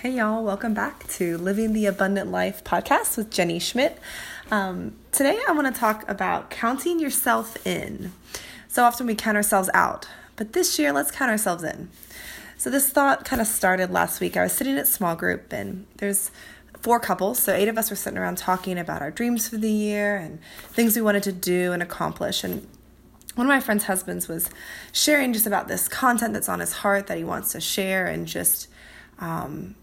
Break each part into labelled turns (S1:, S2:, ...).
S1: Hey, y'all, welcome back to Living the Abundant Life podcast with Jenny Schmidt. Um, today, I want to talk about counting yourself in. So often we count ourselves out, but this year, let's count ourselves in. So, this thought kind of started last week. I was sitting at small group, and there's four couples, so eight of us were sitting around talking about our dreams for the year and things we wanted to do and accomplish. And one of my friend's husbands was sharing just about this content that's on his heart that he wants to share and just um,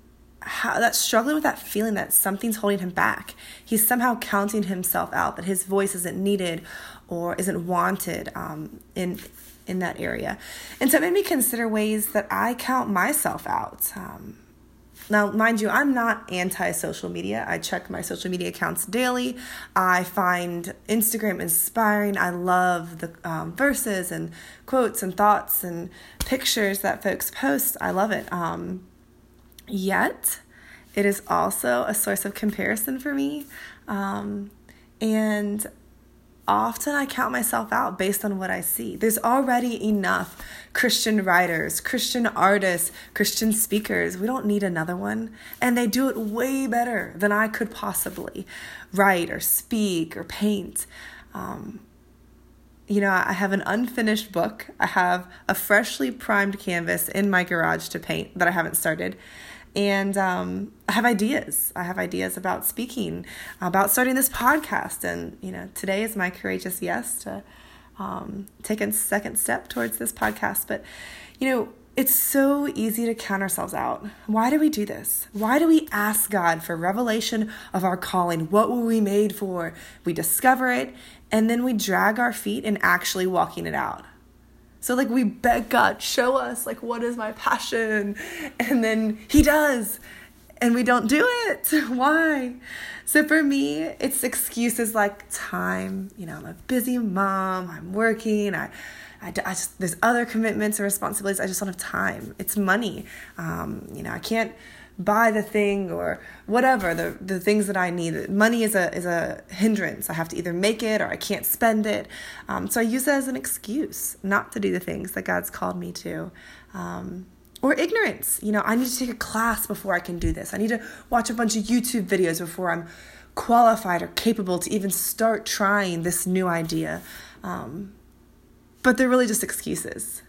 S1: how that struggling with that feeling that something's holding him back. He's somehow counting himself out that his voice isn't needed or isn't wanted um, in in that area, and so it made me consider ways that I count myself out. Um, now, mind you, I'm not anti social media. I check my social media accounts daily. I find Instagram inspiring. I love the um, verses and quotes and thoughts and pictures that folks post. I love it. Um, Yet, it is also a source of comparison for me. Um, and often I count myself out based on what I see. There's already enough Christian writers, Christian artists, Christian speakers. We don't need another one. And they do it way better than I could possibly write or speak or paint. Um, you know, I have an unfinished book. I have a freshly primed canvas in my garage to paint that I haven't started and um, I have ideas. I have ideas about speaking, about starting this podcast, and you know, today is my courageous yes to um, take a second step towards this podcast. But you know, it's so easy to count ourselves out. Why do we do this? Why do we ask God for revelation of our calling? What were we made for? We discover it, and then we drag our feet in actually walking it out. So like we beg God, show us like what is my passion? And then he does. And we don't do it. Why? So for me, it's excuses like time. You know, I'm a busy mom. I'm working. I, I, I just there's other commitments and responsibilities. I just don't have time. It's money. Um, you know, I can't buy the thing or whatever the the things that I need. Money is a is a hindrance. I have to either make it or I can't spend it. Um, so I use it as an excuse not to do the things that God's called me to. Um, or ignorance. You know, I need to take a class before I can do this. I need to watch a bunch of YouTube videos before I'm qualified or capable to even start trying this new idea. Um, but they're really just excuses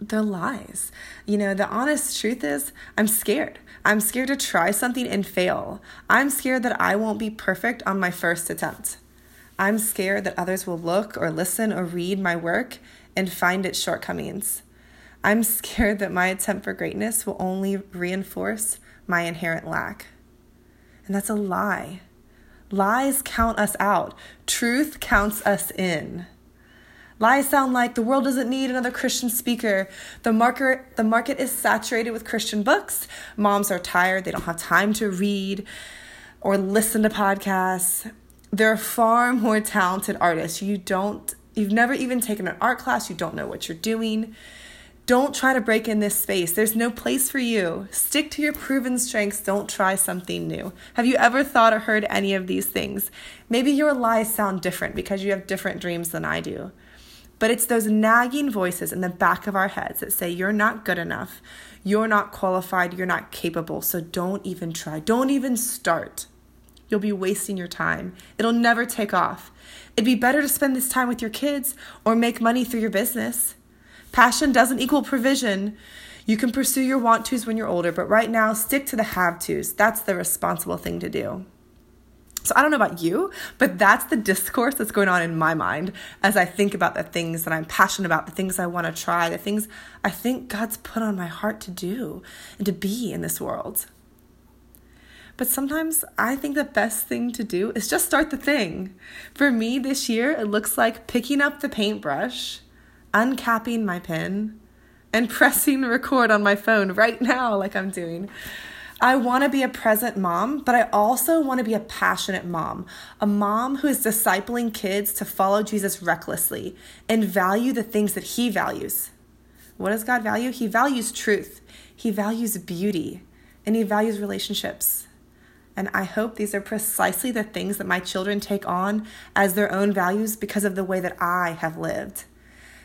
S1: they're lies. You know, the honest truth is, I'm scared. I'm scared to try something and fail. I'm scared that I won't be perfect on my first attempt. I'm scared that others will look or listen or read my work and find its shortcomings. I'm scared that my attempt for greatness will only reinforce my inherent lack. And that's a lie. Lies count us out, truth counts us in. Lies sound like the world doesn't need another Christian speaker. The market, the market is saturated with Christian books. Moms are tired, they don't have time to read or listen to podcasts. There are far more talented artists. You don't you've never even taken an art class, you don't know what you're doing. Don't try to break in this space. There's no place for you. Stick to your proven strengths. Don't try something new. Have you ever thought or heard any of these things? Maybe your lies sound different because you have different dreams than I do. But it's those nagging voices in the back of our heads that say, You're not good enough. You're not qualified. You're not capable. So don't even try. Don't even start. You'll be wasting your time. It'll never take off. It'd be better to spend this time with your kids or make money through your business. Passion doesn't equal provision. You can pursue your want tos when you're older, but right now, stick to the have tos. That's the responsible thing to do. So I don't know about you, but that's the discourse that's going on in my mind as I think about the things that I'm passionate about, the things I want to try, the things I think God's put on my heart to do and to be in this world. But sometimes I think the best thing to do is just start the thing. For me this year, it looks like picking up the paintbrush, uncapping my pen, and pressing record on my phone right now, like I'm doing. I want to be a present mom, but I also want to be a passionate mom, a mom who is discipling kids to follow Jesus recklessly and value the things that he values. What does God value? He values truth, he values beauty, and he values relationships. And I hope these are precisely the things that my children take on as their own values because of the way that I have lived,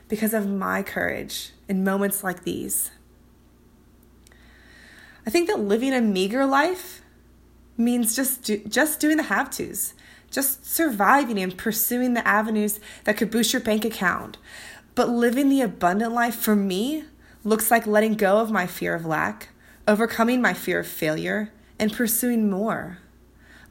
S1: because of my courage in moments like these. I think that living a meager life means just do, just doing the have tos, just surviving and pursuing the avenues that could boost your bank account. But living the abundant life for me looks like letting go of my fear of lack, overcoming my fear of failure, and pursuing more.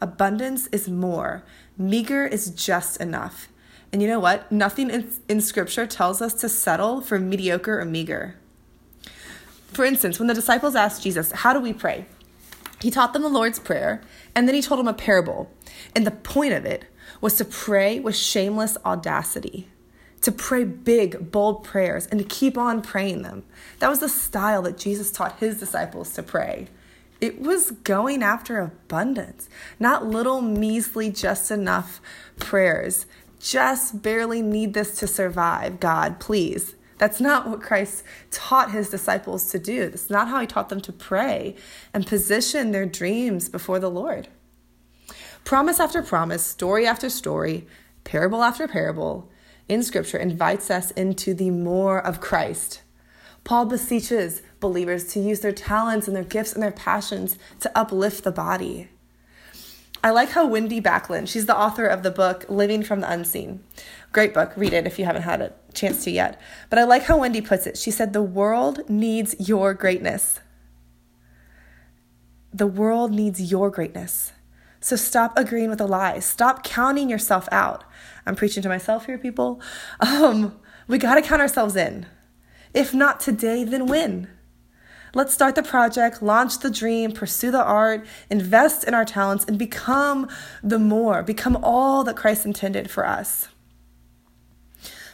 S1: Abundance is more, meager is just enough. And you know what? Nothing in, in scripture tells us to settle for mediocre or meager. For instance, when the disciples asked Jesus, How do we pray? He taught them the Lord's Prayer, and then he told them a parable. And the point of it was to pray with shameless audacity, to pray big, bold prayers, and to keep on praying them. That was the style that Jesus taught his disciples to pray. It was going after abundance, not little measly, just enough prayers. Just barely need this to survive, God, please. That's not what Christ taught his disciples to do. That's not how he taught them to pray and position their dreams before the Lord. Promise after promise, story after story, parable after parable in Scripture invites us into the more of Christ. Paul beseeches believers to use their talents and their gifts and their passions to uplift the body. I like how Wendy Backlund, she's the author of the book Living from the Unseen. Great book, read it if you haven't had a chance to yet. But I like how Wendy puts it. She said, The world needs your greatness. The world needs your greatness. So stop agreeing with the lies. Stop counting yourself out. I'm preaching to myself here, people. Um, we got to count ourselves in. If not today, then when? Let's start the project, launch the dream, pursue the art, invest in our talents, and become the more, become all that Christ intended for us.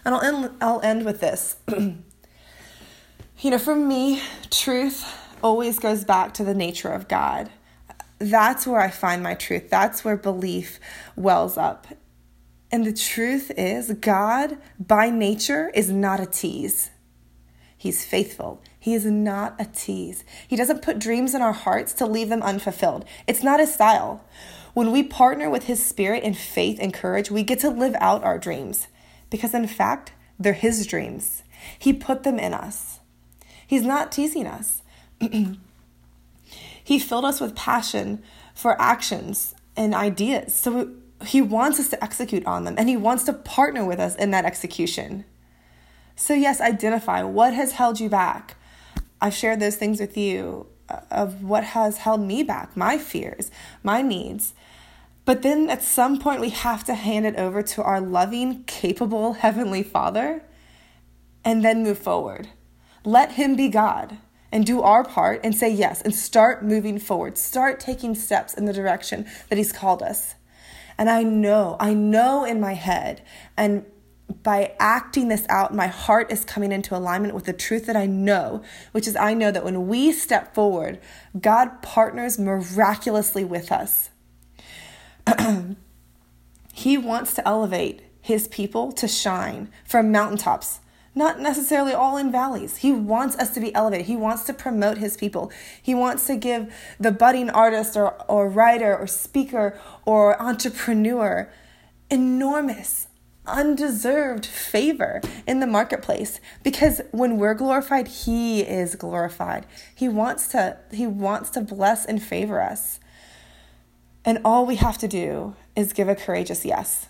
S1: And I'll end, I'll end with this. you know, for me, truth always goes back to the nature of God. That's where I find my truth. That's where belief wells up. And the truth is, God, by nature, is not a tease. He's faithful. He is not a tease. He doesn't put dreams in our hearts to leave them unfulfilled. It's not his style. When we partner with his spirit in faith and courage, we get to live out our dreams because, in fact, they're his dreams. He put them in us. He's not teasing us. he filled us with passion for actions and ideas. So he wants us to execute on them and he wants to partner with us in that execution. So, yes, identify what has held you back. I've shared those things with you uh, of what has held me back, my fears, my needs. But then at some point, we have to hand it over to our loving, capable Heavenly Father and then move forward. Let Him be God and do our part and say yes and start moving forward. Start taking steps in the direction that He's called us. And I know, I know in my head, and by acting this out, my heart is coming into alignment with the truth that I know, which is I know that when we step forward, God partners miraculously with us. he wants to elevate his people to shine from mountaintops, not necessarily all in valleys. He wants us to be elevated. He wants to promote his people. He wants to give the budding artist or, or writer or speaker or entrepreneur enormous undeserved favor in the marketplace because when we're glorified he is glorified. He wants to he wants to bless and favor us. And all we have to do is give a courageous yes.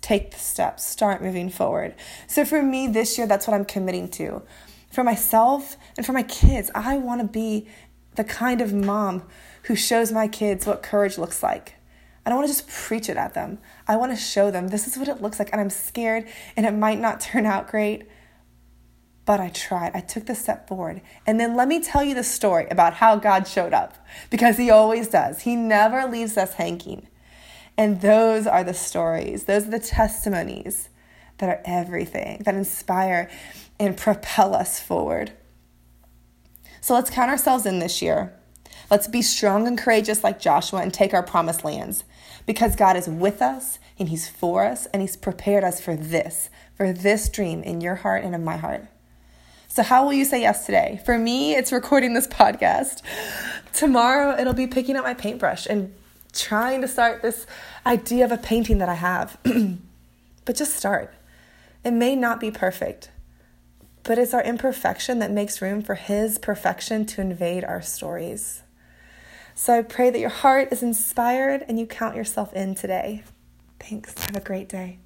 S1: Take the steps start moving forward. So for me this year that's what i'm committing to. For myself and for my kids i want to be the kind of mom who shows my kids what courage looks like I don't want to just preach it at them. I want to show them this is what it looks like. And I'm scared and it might not turn out great. But I tried. I took the step forward. And then let me tell you the story about how God showed up because He always does. He never leaves us hanging. And those are the stories, those are the testimonies that are everything, that inspire and propel us forward. So let's count ourselves in this year. Let's be strong and courageous like Joshua and take our promised lands because God is with us and He's for us and He's prepared us for this, for this dream in your heart and in my heart. So, how will you say yes today? For me, it's recording this podcast. Tomorrow, it'll be picking up my paintbrush and trying to start this idea of a painting that I have. but just start. It may not be perfect, but it's our imperfection that makes room for His perfection to invade our stories. So I pray that your heart is inspired and you count yourself in today. Thanks. Have a great day.